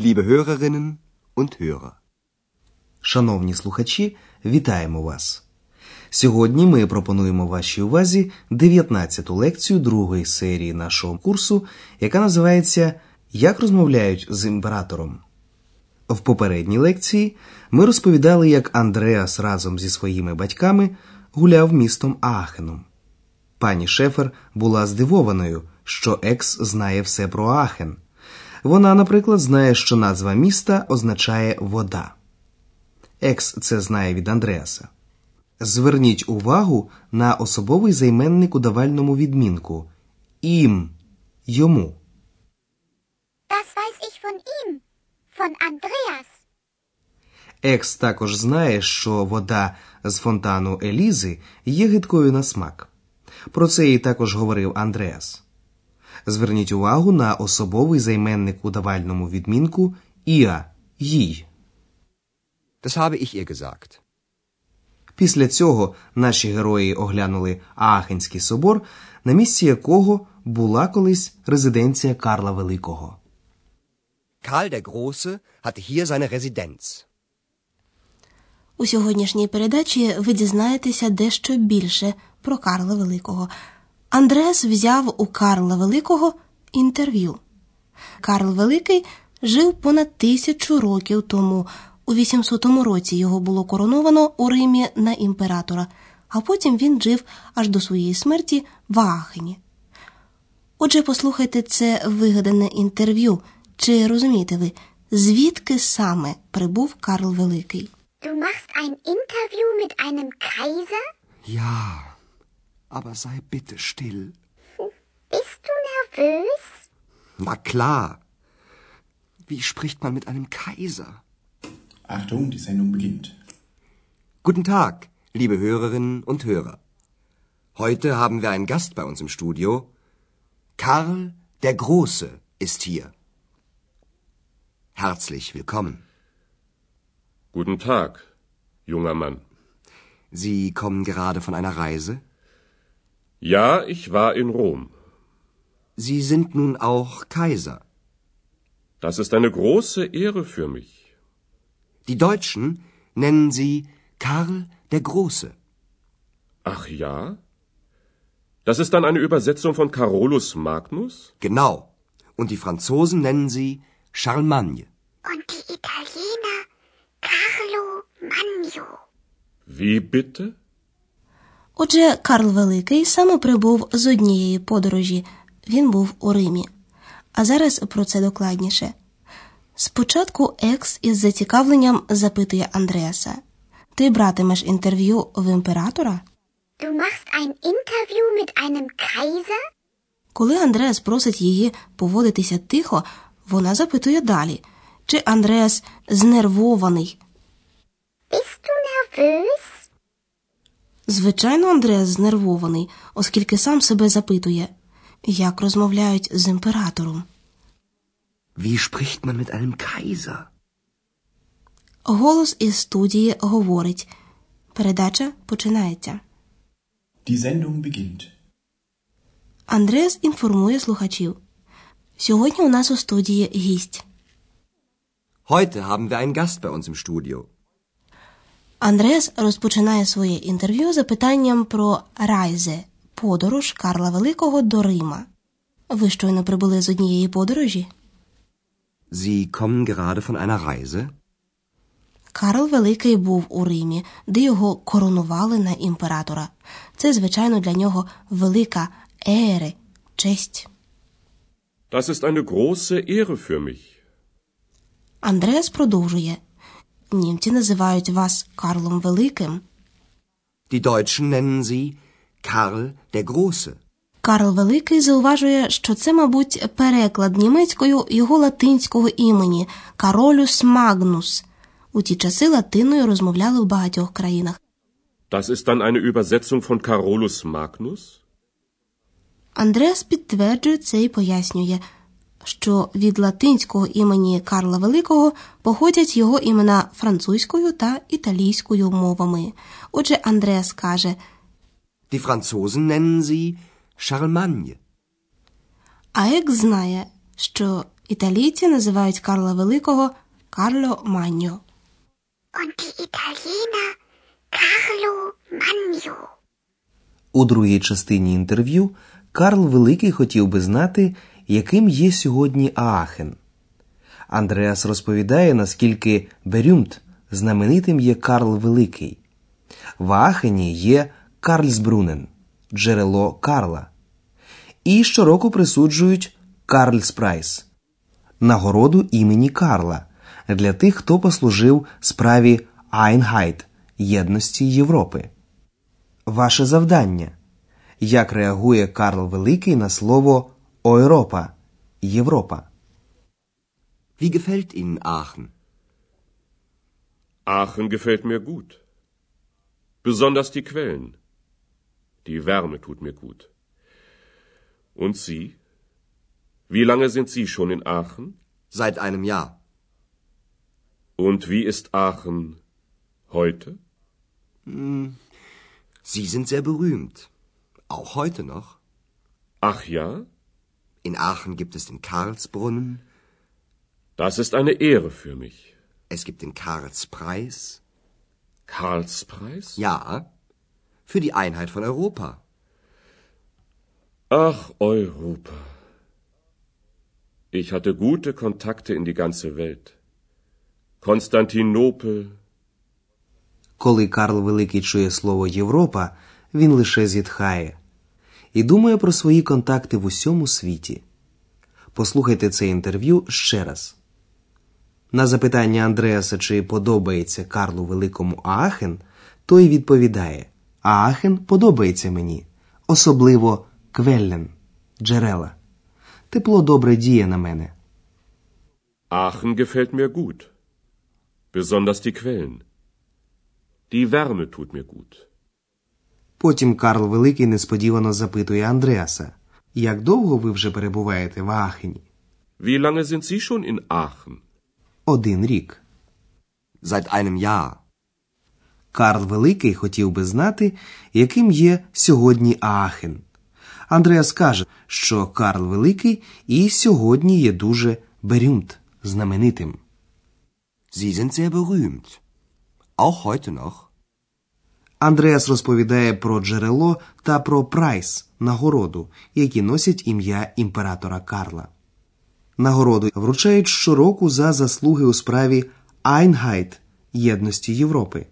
liebe Hörerinnen und Hörer. Шановні слухачі, вітаємо вас! Сьогодні ми пропонуємо вашій увазі 19-ту лекцію другої серії нашого курсу, яка називається Як розмовляють з імператором. В попередній лекції ми розповідали, як Андреас разом зі своїми батьками гуляв містом Аахеном. Пані Шефер була здивованою, що Екс знає все про Аахен. Вона, наприклад, знає, що назва міста означає вода. Екс це знає від Андреаса. Зверніть увагу на особовий займенник у давальному відмінку ім йому. Das weiß ich von ihm, von Andreas. Екс також знає, що вода з фонтану Елізи є гидкою на смак. Про це їй також говорив Андреас. Зверніть увагу на особовий займенник у давальному відмінку іа їй. Das habe ich ihr gesagt. Після цього наші герої оглянули Аахенський собор, на місці якого була колись резиденція Карла Великого. Karl der Große hatte hier seine Residenz. У сьогоднішній передачі ви дізнаєтеся дещо більше про Карла Великого. Андреас взяв у Карла Великого інтерв'ю. Карл Великий жив понад тисячу років тому. У 800 році його було короновано у Римі на імператора, а потім він жив аж до своєї смерті в Аахені. Отже, послухайте це вигадане інтерв'ю. Чи розумієте ви, звідки саме прибув Карл Великий? Du machst ein Interview mit einem Kaiser? Ja, aber sei bitte still. Bist du nervös? Na klar. Wie spricht man mit einem Kaiser? Achtung, die Sendung beginnt. Guten Tag, liebe Hörerinnen und Hörer. Heute haben wir einen Gast bei uns im Studio. Karl der Große ist hier. Herzlich willkommen. Guten Tag, junger Mann. Sie kommen gerade von einer Reise? Ja, ich war in Rom. Sie sind nun auch Kaiser. Das ist eine große Ehre für mich. Die Deutschen nennen Sie Karl der Große. Ach ja? Das ist dann eine Übersetzung von Carolus Magnus? Genau. Und die Franzosen nennen Sie Charlemagne. Und die Italiener Carlo Magno. Wie bitte? Отже, Карл Великий саме прибув з однієї подорожі. Він був у Римі. А зараз про це докладніше. Спочатку Екс із зацікавленням запитує Андреаса: Ти братимеш інтерв'ю в імператора? Du machst ein Interview mit einem Kaiser? Коли Андреас просить її поводитися тихо, вона запитує далі, чи Андреас знервований. Bist du nervös? Звичайно, Андреас знервований, оскільки сам себе запитує, як розмовляють з імператором. Wie spricht man mit einem Kaiser? Голос із студії говорить. Передача починається. Die Sendung beginnt. Андреас інформує слухачів. Сьогодні у нас у студії гість. Heute haben wir einen Gast bei uns im Studio. Андреас розпочинає своє інтерв'ю запитанням про Райзе подорож Карла Великого до Рима. Ви щойно прибули з однієї подорожі? Sie kommen gerade von einer Reise? Карл Великий був у Римі, де його коронували на імператора. Це, звичайно, для нього велика ере, честь. Das ist eine große Ehre für mich. Андреас продовжує. Німці називають вас Карлом Великим. Die Deutschen nennen Sie Karl der Große. Карл Великий зауважує, що це, мабуть, переклад німецькою його латинського імені Каролюс Магнус. У ті часи латиною розмовляли в багатьох країнах. Das ist dann eine Übersetzung von Carolus Magnus? Андреас підтверджує це і пояснює, що від латинського імені Карла Великого походять його імена французькою та італійською мовами. Отже, Андреас каже, Die Franzosen nennen Sie Charlemagne. а Ек знає, що Італійці називають Карла Великого Карло Маньо. Und die Italiener Carlo Magno. У другій частині інтерв'ю Карл Великий хотів би знати, яким є сьогодні Аахен. Андреас розповідає, наскільки Берюмт знаменитим є Карл Великий. В Аахені є Karlsbrunnen, джерело Карла. І щороку присуджують Karlspreis нагороду імені Карла для тих, хто послужив справі Einheit єдності Європи. Ваше завдання. Як реагує Карл Великий на слово Europa, Europa. Wie gefällt Ihnen Aachen? Aachen gefällt mir gut. Besonders die Quellen. Die Wärme tut mir gut. Und Sie? Wie lange sind Sie schon in Aachen? Seit einem Jahr. Und wie ist Aachen heute? Hm, Sie sind sehr berühmt. Auch heute noch. Ach ja? In Aachen gibt es den Karlsbrunnen, Das ist eine Ehre für mich. es gibt den Karlspreis. Karlspreis? Ja, für die Einheit von Europa. Ach, Europa. Ich hatte gute Kontakte in die ganze Welt. Konstantinopel, Коли Карл Великий чує слово Європа, він лише зітхає І думає про свої контакти в усьому світі. Послухайте це інтерв'ю ще раз. На запитання Андреаса, чи подобається Карлу Великому Аахен, той відповідає: Аахен подобається мені, особливо Квеллен, джерела. Тепло добре діє на мене. Aachen gefällt mir gut. Besonders die Quellen. Die Wärme tut mir gut. Потім Карл Великий несподівано запитує Андреаса: Як довго ви вже перебуваєте в Аахені? Wie lange sind Sie schon in Aachen? Один рік. Seit einem Jahr. Карл Великий хотів би знати, яким є сьогодні Аахен. Андреас каже, що Карл Великий і сьогодні є дуже берюмт, знаменитим. Sie sind sehr berühmt. Auch heute noch. Андреас розповідає про джерело та про Preis нагороду, які носять ім'я імператора Карла. Нагороду вручають щороку за заслуги у справі Einheit єдності Європи.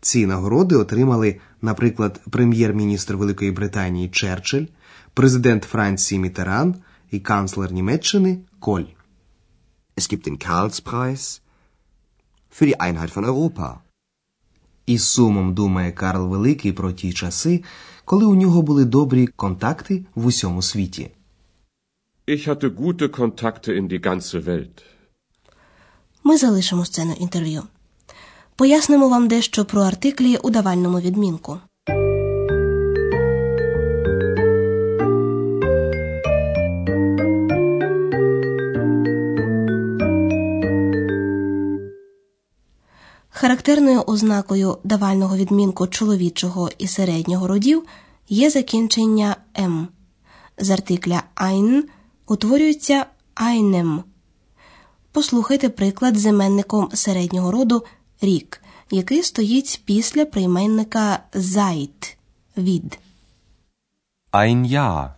Ці нагороди отримали, наприклад, прем'єр-міністр Великої Британії Черчилль, президент Франції Мітеран і канцлер Німеччини Коль. Es gibt den Karlspreis für die Einheit von Europa. Із сумом думає Карл Великий про ті часи, коли у нього були добрі контакти в усьому світі. Ich hatte gute Kontakte in die ganze Welt. Ми залишимо сцену інтерв'ю. Пояснимо вам дещо про артиклі у давальному відмінку. Характерною ознакою давального відмінку чоловічого і середнього родів є закінчення м. З артикля ein утворюється einem. Послухайте приклад з іменником середнього роду рік, який стоїть після прийменника seit – від. Ein Jahr.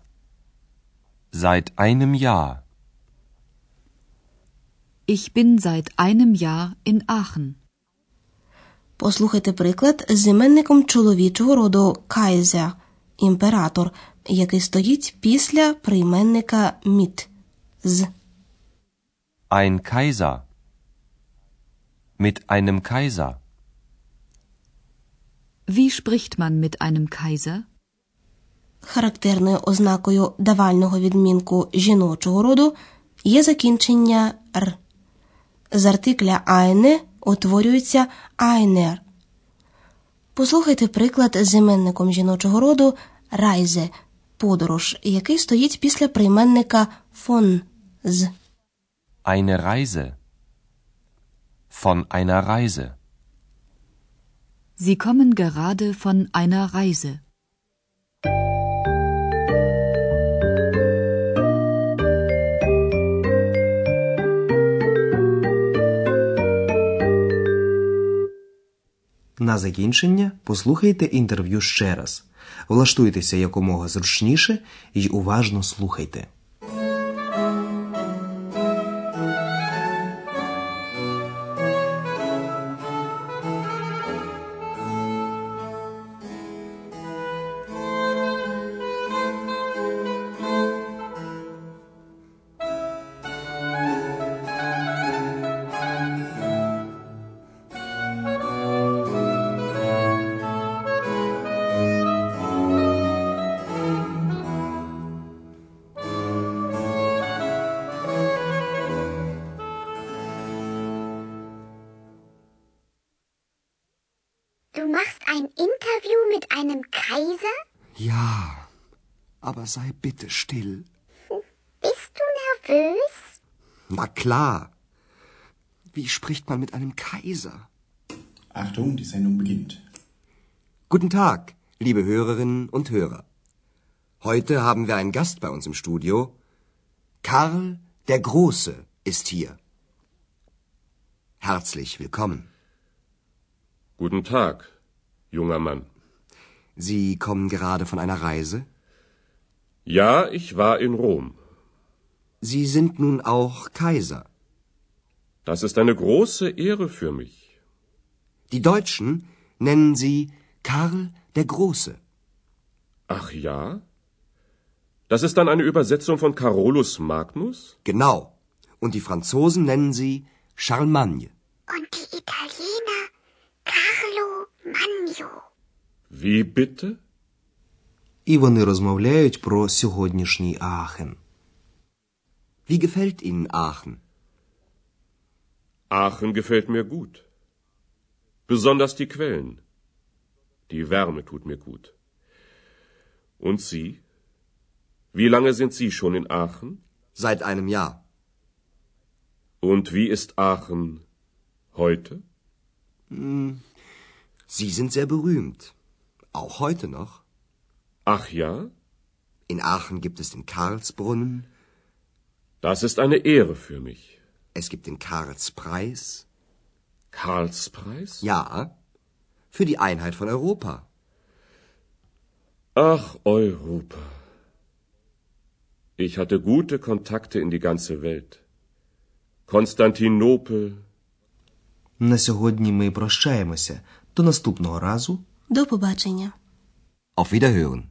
Seit einem Jahr. Ich bin seit einem Jahr in Aachen. Послухайте приклад з іменником чоловічого роду Kaiser – імператор, який стоїть після прийменника mit – з. Ein Kaiser. Mit einem Kaiser. Wie spricht man mit einem Kaiser? Характерною ознакою давального відмінку жіночого роду є закінчення р. З артикля eine утворюється einer. Послухайте приклад з іменником жіночого роду Reise – подорож, який стоїть після прийменника von – з. Eine Reise. Von einer Reise. Sie kommen gerade von einer Reise. На закінчення послухайте інтерв'ю ще раз. Влаштуйтеся якомога зручніше і уважно слухайте. Aber sei bitte still. Bist du nervös? Na klar. Wie spricht man mit einem Kaiser? Achtung, die Sendung beginnt. Guten Tag, liebe Hörerinnen und Hörer. Heute haben wir einen Gast bei uns im Studio. Karl der Große ist hier. Herzlich willkommen. Guten Tag, junger Mann. Sie kommen gerade von einer Reise? Ja, ich war in Rom. Sie sind nun auch Kaiser. Das ist eine große Ehre für mich. Die Deutschen nennen Sie Karl der Große. Ach ja? Das ist dann eine Übersetzung von Carolus Magnus? Genau. Und die Franzosen nennen Sie Charlemagne. Und die Italiener Carlo Magno. Wie bitte? І вони розмовляють про сьогоднішній Аахен. Wie gefällt Ihnen Aachen? Aachen gefällt mir gut. Besonders die Quellen. Die Wärme tut mir gut. Und Sie? Wie lange sind Sie schon in Aachen? Seit einem Jahr. Und wie ist Aachen heute? Sie sind sehr berühmt. Auch heute noch. Ach ja? In Aachen gibt es den Karlsbrunnen, Das ist eine Ehre für mich. es gibt den Karlspreis. Karlspreis? Ja, für die Einheit von Europa. Ach, Europa. Ich hatte gute Kontakte in die ganze Welt. Konstantinopel, На сьогодні ми прощаємося. До наступного разу. До побачення. Auf Wiederhören.